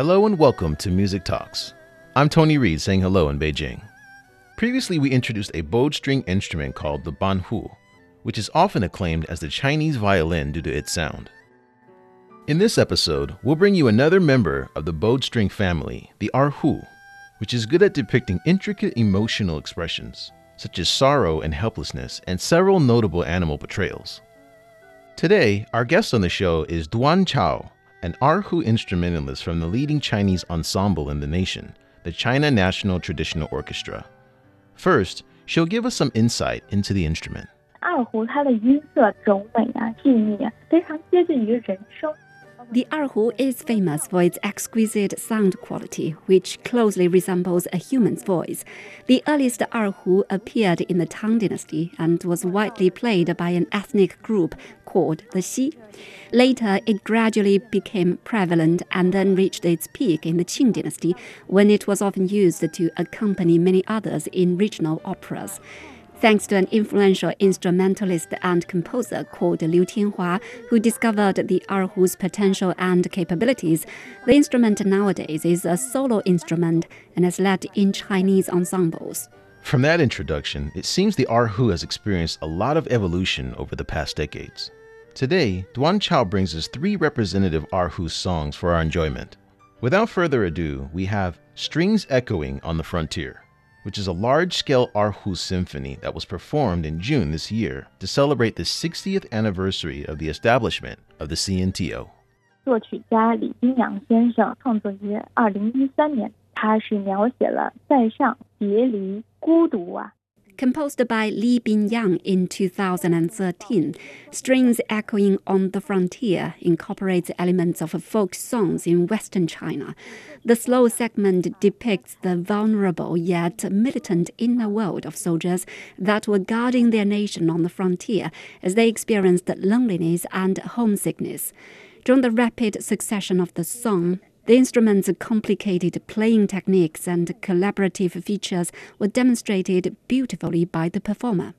Hello and welcome to Music Talks. I'm Tony Reed saying hello in Beijing. Previously, we introduced a bowed string instrument called the banhu, which is often acclaimed as the Chinese violin due to its sound. In this episode, we'll bring you another member of the bowed string family, the erhu, which is good at depicting intricate emotional expressions, such as sorrow and helplessness, and several notable animal portrayals. Today, our guest on the show is Duan Chao, an Erhu instrumentalist from the leading Chinese ensemble in the nation, the China National Traditional Orchestra. First, she'll give us some insight into the instrument. The erhu is famous for its exquisite sound quality, which closely resembles a human's voice. The earliest erhu appeared in the Tang Dynasty and was widely played by an ethnic group called the Xi. Later, it gradually became prevalent and then reached its peak in the Qing Dynasty, when it was often used to accompany many others in regional operas. Thanks to an influential instrumentalist and composer called Liu Tianhua, who discovered the erhu's potential and capabilities, the instrument nowadays is a solo instrument and has led in Chinese ensembles. From that introduction, it seems the erhu has experienced a lot of evolution over the past decades. Today, Duan Chao brings us three representative Erhu songs for our enjoyment. Without further ado, we have Strings Echoing on the Frontier, which is a large scale Erhu symphony that was performed in June this year to celebrate the 60th anniversary of the establishment of the CNTO. 作曲家李金阳先生创作于二零一三年，他是描写了塞上、别离、孤独啊 Composed by Li Binyang in 2013, Strings Echoing on the Frontier incorporates elements of folk songs in Western China. The slow segment depicts the vulnerable yet militant inner world of soldiers that were guarding their nation on the frontier as they experienced loneliness and homesickness. During the rapid succession of the song, the instrument's complicated playing techniques and collaborative features were demonstrated beautifully by the performer.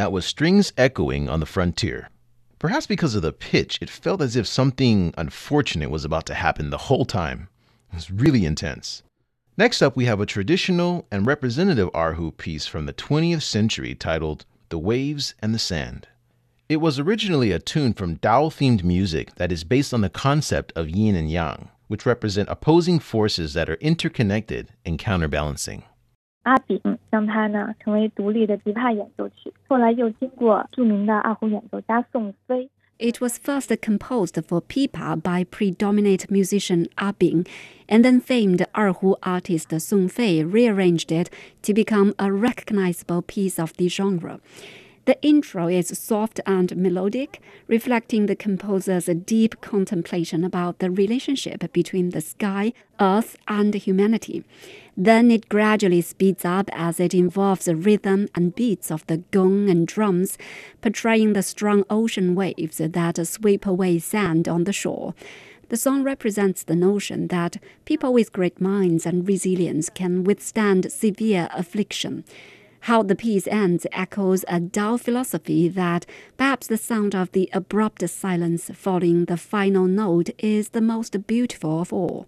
That was strings echoing on the frontier. Perhaps because of the pitch, it felt as if something unfortunate was about to happen the whole time. It was really intense. Next up, we have a traditional and representative Erhu piece from the 20th century titled The Waves and the Sand. It was originally a tune from Tao themed music that is based on the concept of yin and yang, which represent opposing forces that are interconnected and counterbalancing. It was first composed for pipa by predominant musician Abing, and then famed Erhu artist Song Fei rearranged it to become a recognizable piece of the genre. The intro is soft and melodic, reflecting the composer's deep contemplation about the relationship between the sky, earth, and humanity. Then it gradually speeds up as it involves the rhythm and beats of the gong and drums, portraying the strong ocean waves that sweep away sand on the shore. The song represents the notion that people with great minds and resilience can withstand severe affliction. How the piece ends echoes a Tao philosophy that perhaps the sound of the abrupt silence following the final note is the most beautiful of all.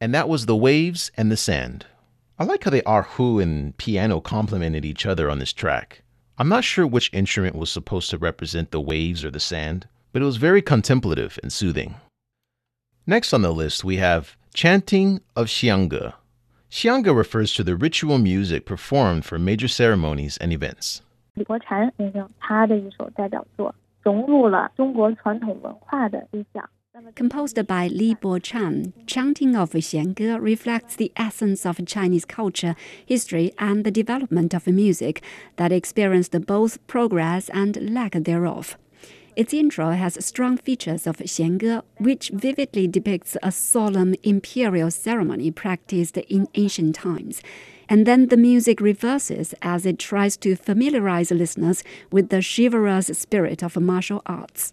and that was The Waves and the Sand. I like how the erhu and piano complemented each other on this track. I'm not sure which instrument was supposed to represent the waves or the sand, but it was very contemplative and soothing. Next on the list, we have Chanting of Xiange. Xiange refers to the ritual music performed for major ceremonies and events. 李国禅先生他的一首代表作融入了中国传统文化的思想，Composed by Li Bochan, Chanting of Xiange reflects the essence of Chinese culture, history, and the development of music that experienced both progress and lack thereof. Its intro has strong features of Xiange, which vividly depicts a solemn imperial ceremony practiced in ancient times. And then the music reverses as it tries to familiarize listeners with the chivalrous spirit of martial arts.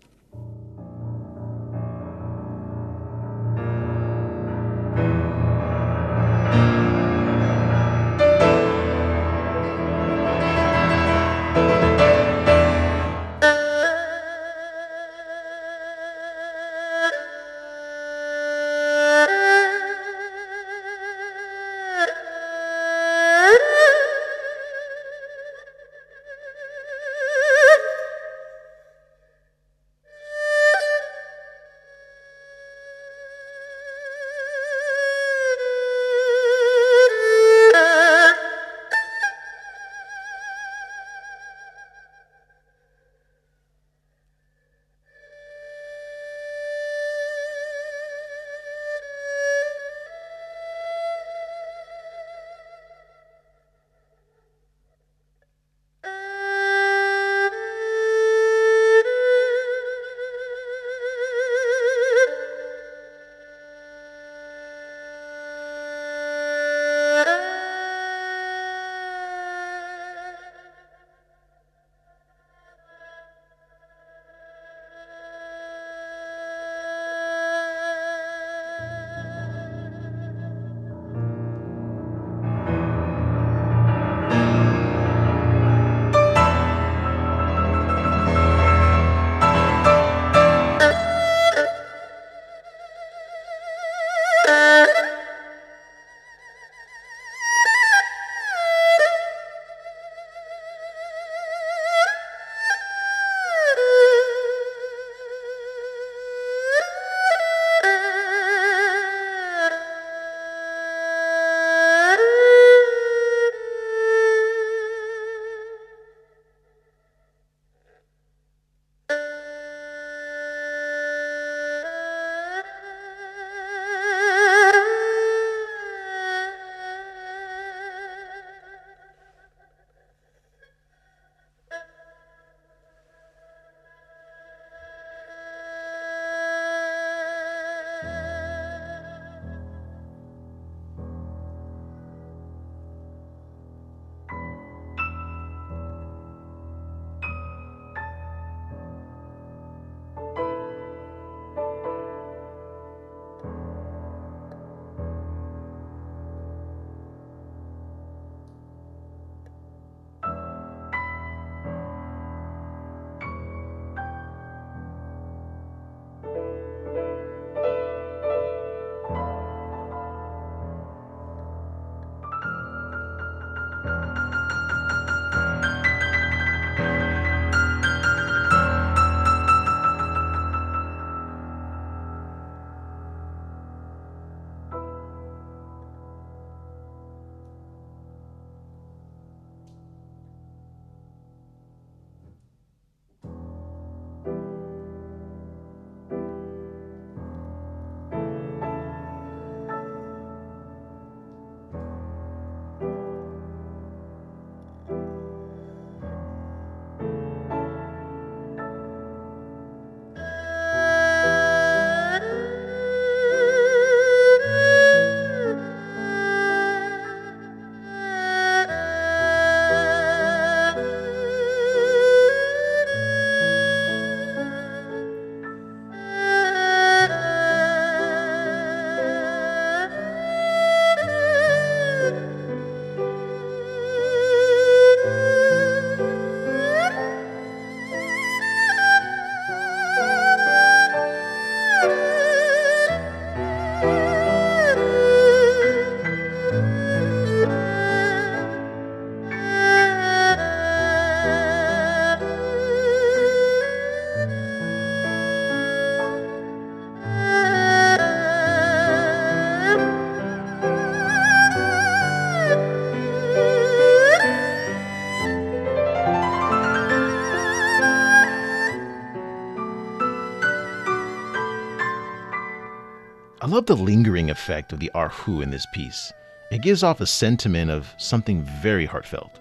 Love the lingering effect of the erhu in this piece. It gives off a sentiment of something very heartfelt.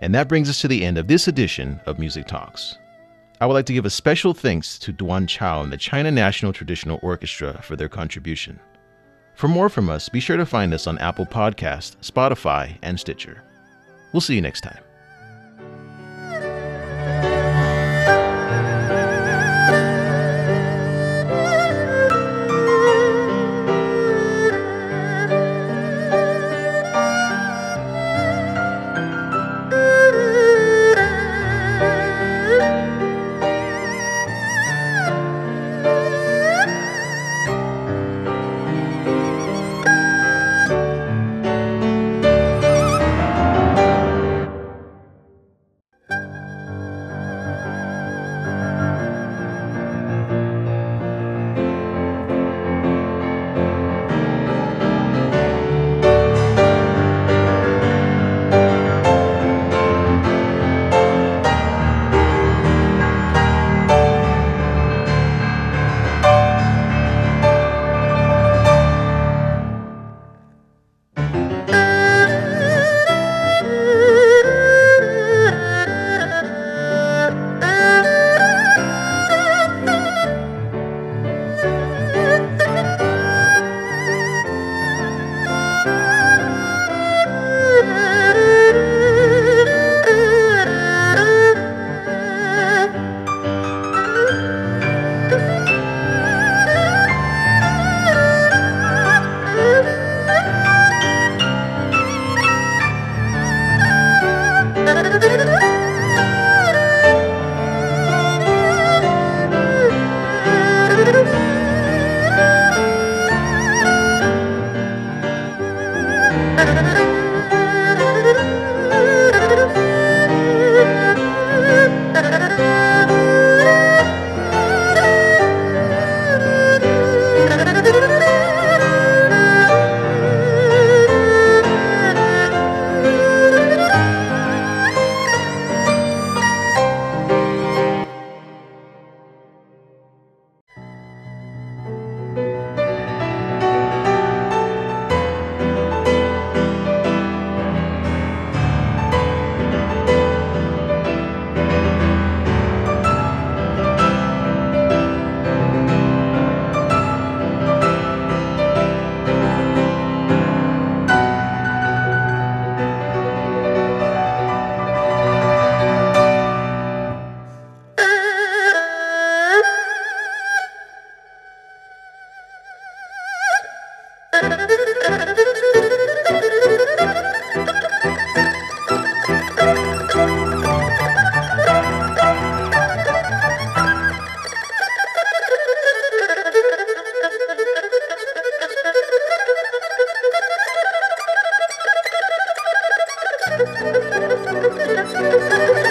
And that brings us to the end of this edition of Music Talks. I would like to give a special thanks to Duan Chao and the China National Traditional Orchestra for their contribution. For more from us, be sure to find us on Apple Podcast, Spotify, and Stitcher. We'll see you next time. Thank you.